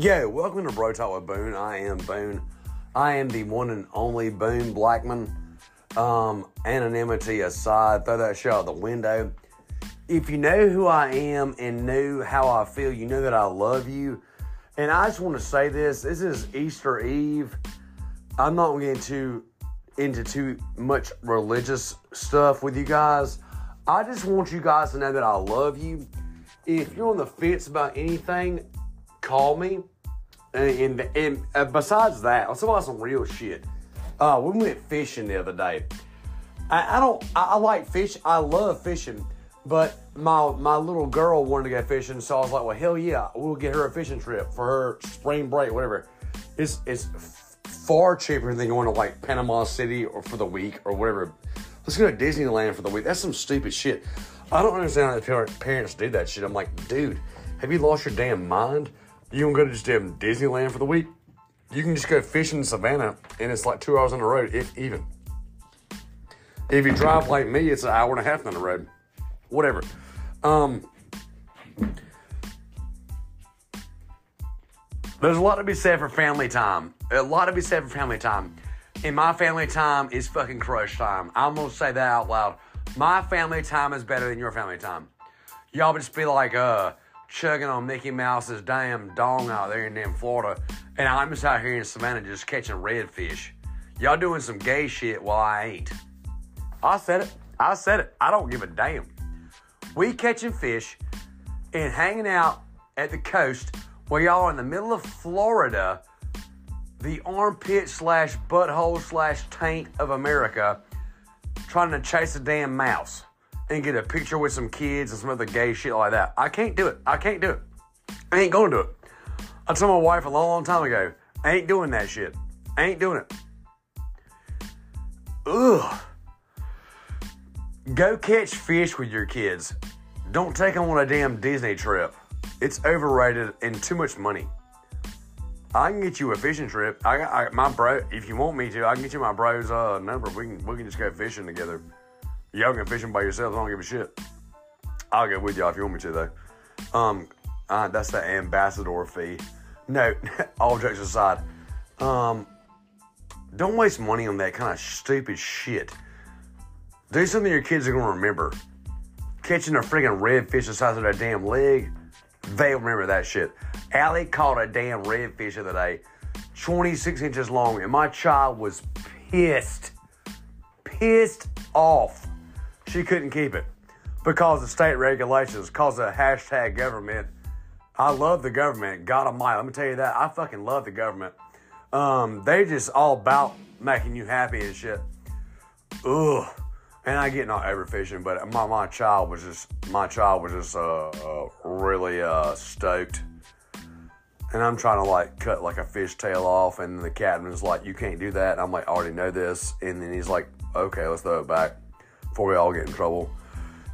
Yo, welcome to Bro Talk with Boone. I am Boone. I am the one and only Boone Blackman. Um, anonymity aside, throw that shit out the window. If you know who I am and know how I feel, you know that I love you. And I just want to say this: this is Easter Eve. I'm not going to get into into too much religious stuff with you guys. I just want you guys to know that I love you. If you're on the fence about anything, call me. And, and, and uh, besides that, let's talk about some real shit. Uh, we went fishing the other day. I, I don't. I, I like fish. I love fishing. But my my little girl wanted to go fishing, so I was like, "Well, hell yeah, we'll get her a fishing trip for her spring break, whatever." It's it's far cheaper than going to like Panama City or for the week or whatever. Let's go to Disneyland for the week. That's some stupid shit. I don't understand how parents do that shit. I'm like, dude, have you lost your damn mind? You don't go to just Disneyland for the week? You can just go fishing in Savannah and it's like two hours on the road, if even. If you drive like me, it's an hour and a half on the road. Whatever. Um, there's a lot to be said for family time. A lot to be said for family time. And my family time is fucking crush time. I'm gonna say that out loud. My family time is better than your family time. Y'all would just be like, uh, chugging on Mickey Mouse's damn dong out there in damn Florida, and I'm just out here in Savannah just catching redfish. Y'all doing some gay shit while I ain't. I said it. I said it. I don't give a damn. We catching fish and hanging out at the coast while y'all are in the middle of Florida, the armpit slash butthole slash taint of America, trying to chase a damn mouse and get a picture with some kids and some other gay shit like that. I can't do it. I can't do it. I ain't gonna do it. I told my wife a long, long time ago, I ain't doing that shit. I ain't doing it. Ugh. Go catch fish with your kids. Don't take them on a damn Disney trip. It's overrated and too much money. I can get you a fishing trip. I I, my bro. If you want me to, I can get you my bro's uh, number. We can we can just go fishing together. Y'all can fishing by yourselves. I don't give a shit. I'll go with y'all if you want me to, though. Um, uh, that's the ambassador fee. No, all jokes aside, um, don't waste money on that kind of stupid shit. Do something your kids are gonna remember. Catching a freaking redfish the size of their damn leg, They'll remember that shit. Allie caught a damn redfish the other day, 26 inches long, and my child was pissed. Pissed off she couldn't keep it because of state regulations, because of hashtag government. I love the government. God Almighty, let me tell you that. I fucking love the government. Um, they just all about making you happy and shit. Ugh. And I get not overfishing, but my, my child was just my child was just uh, uh, really uh, stoked. And I'm trying to like cut like a fish tail off, and the captain is like, "You can't do that." And I'm like, "I already know this." And then he's like, "Okay, let's throw it back." Before we all get in trouble.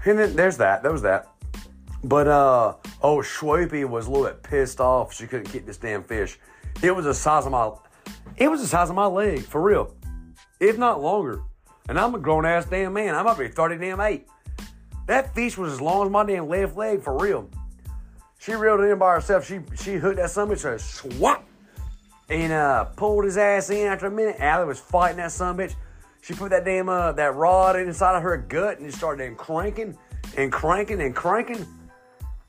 And then there's that. That was that. But uh oh, Schwapey was a little bit pissed off she couldn't keep this damn fish. It was the size of my it was the size of my leg, for real. If not longer. And I'm a grown ass damn man. I'm up be 30 damn eight. That fish was as long as my damn left leg, for real. She reeled it in by herself. She she hooked that son bitch, swap, and uh, pulled his ass in after a minute. Allie was fighting that son bitch. She put that damn uh, that rod inside of her gut and just started cranking and cranking and cranking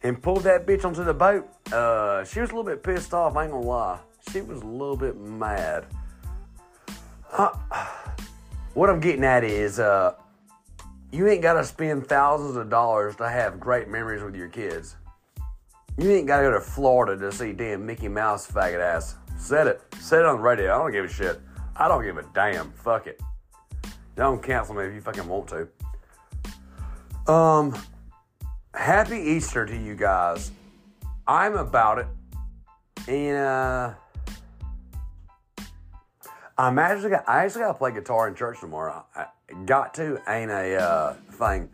and pulled that bitch onto the boat. Uh, she was a little bit pissed off. I ain't gonna lie. She was a little bit mad. Uh, what I'm getting at is, uh, you ain't gotta spend thousands of dollars to have great memories with your kids. You ain't gotta go to Florida to see damn Mickey Mouse faggot ass. Said it. Said it on the radio. I don't give a shit. I don't give a damn. Fuck it. Don't cancel me if you fucking want to. Um, happy Easter to you guys. I'm about it. And, uh, I'm actually got, I actually got to play guitar in church tomorrow. I, got to ain't a uh, thing.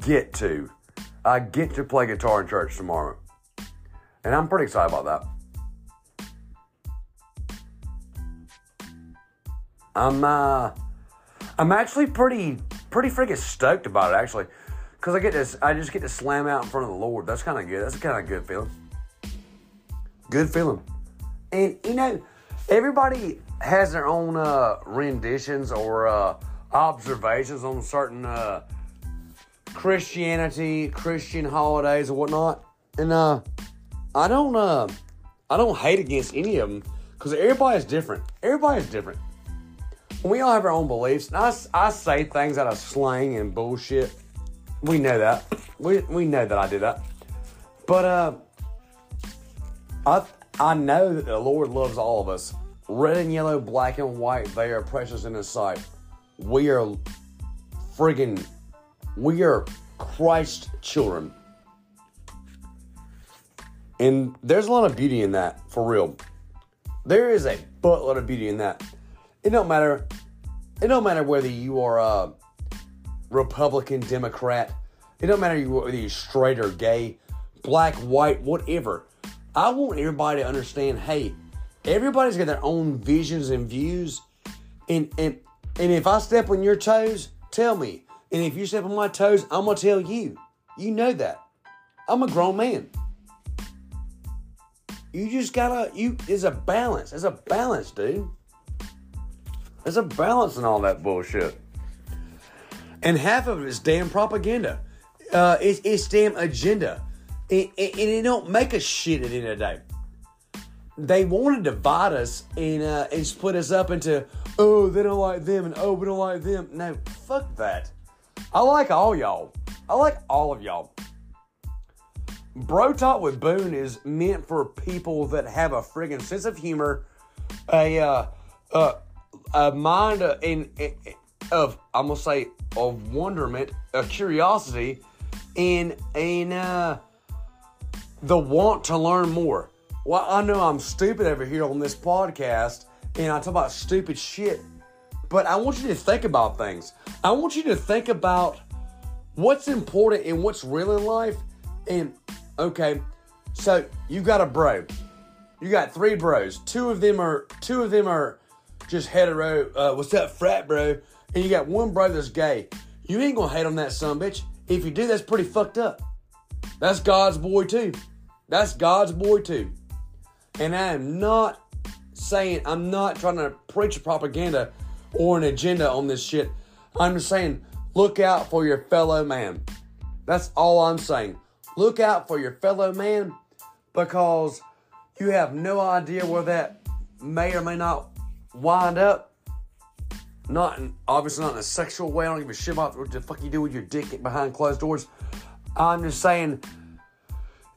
Get to. I get to play guitar in church tomorrow. And I'm pretty excited about that. I'm, uh, I'm actually pretty pretty freaking stoked about it actually, because I get this I just get to slam out in front of the Lord. That's kind of good. That's kind of good feeling. Good feeling. And you know, everybody has their own uh, renditions or uh, observations on certain uh, Christianity, Christian holidays, or whatnot. And uh, I don't, uh, I don't hate against any of them because everybody's different. Everybody's different. We all have our own beliefs. And I, I say things out of slang and bullshit. We know that. We, we know that I do that. But uh, I I know that the Lord loves all of us. Red and yellow, black and white, they are precious in His sight. We are friggin' we are Christ children. And there's a lot of beauty in that, for real. There is a buttload of beauty in that. It don't matter. It don't matter whether you are a Republican, Democrat. It don't matter whether you're straight or gay, black, white, whatever. I want everybody to understand. Hey, everybody's got their own visions and views, and and and if I step on your toes, tell me. And if you step on my toes, I'm gonna tell you. You know that. I'm a grown man. You just gotta you there's a balance. There's a balance, dude. There's a balance in all that bullshit. And half of it is damn propaganda. Uh, it's, it's damn agenda. And, and, and it don't make us shit at the end of the day. They want to divide us and uh, and split us up into oh they don't like them and oh we don't like them. No, fuck that. I like all y'all. I like all of y'all. Bro Talk with Boone is meant for people that have a friggin' sense of humor, a uh, uh, a mind uh, in, in, of I'm gonna say of wonderment, a curiosity, and and uh, the want to learn more. Well, I know I'm stupid over here on this podcast, and I talk about stupid shit, but I want you to think about things. I want you to think about what's important and what's real in life, and Okay, so you got a bro. You got three bros. Two of them are two of them are just hetero. Uh, what's up, frat bro? And you got one bro that's gay. You ain't gonna hate on that son bitch. If you do, that's pretty fucked up. That's God's boy too. That's God's boy too. And I am not saying I'm not trying to preach propaganda or an agenda on this shit. I'm just saying look out for your fellow man. That's all I'm saying. Look out for your fellow man because you have no idea where that may or may not wind up. Not in, obviously not in a sexual way. I don't give a shit about what the fuck you do with your dick behind closed doors. I'm just saying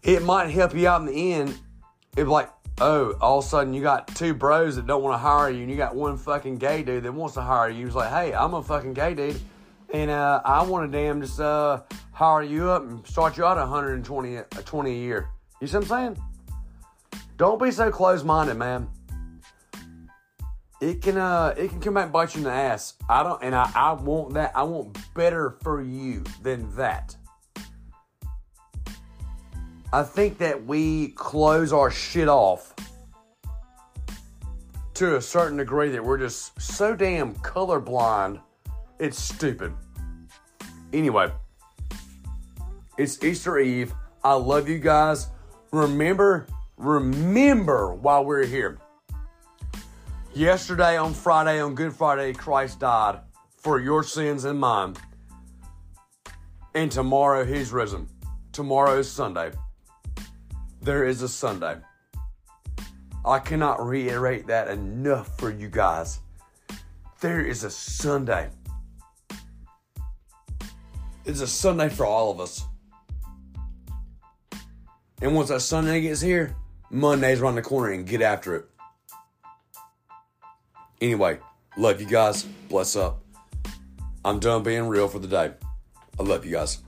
it might help you out in the end. If like, oh, all of a sudden you got two bros that don't want to hire you, and you got one fucking gay dude that wants to hire you. He's like, hey, I'm a fucking gay dude, and uh, I want to damn just uh, hire you up and start you out at 120 a 20 a year. You see what I'm saying? Don't be so close-minded, man. It can uh it can come back and bite you in the ass. I don't and I, I want that I want better for you than that. I think that we close our shit off to a certain degree that we're just so damn colorblind. It's stupid. Anyway, it's Easter Eve. I love you guys. Remember, remember while we're here. Yesterday on Friday, on Good Friday, Christ died for your sins and mine. And tomorrow he's risen. Tomorrow is Sunday. There is a Sunday. I cannot reiterate that enough for you guys. There is a Sunday. It's a Sunday for all of us. And once that Sunday gets here, Monday's around the corner and get after it. Anyway, love you guys. Bless up. I'm done being real for the day. I love you guys.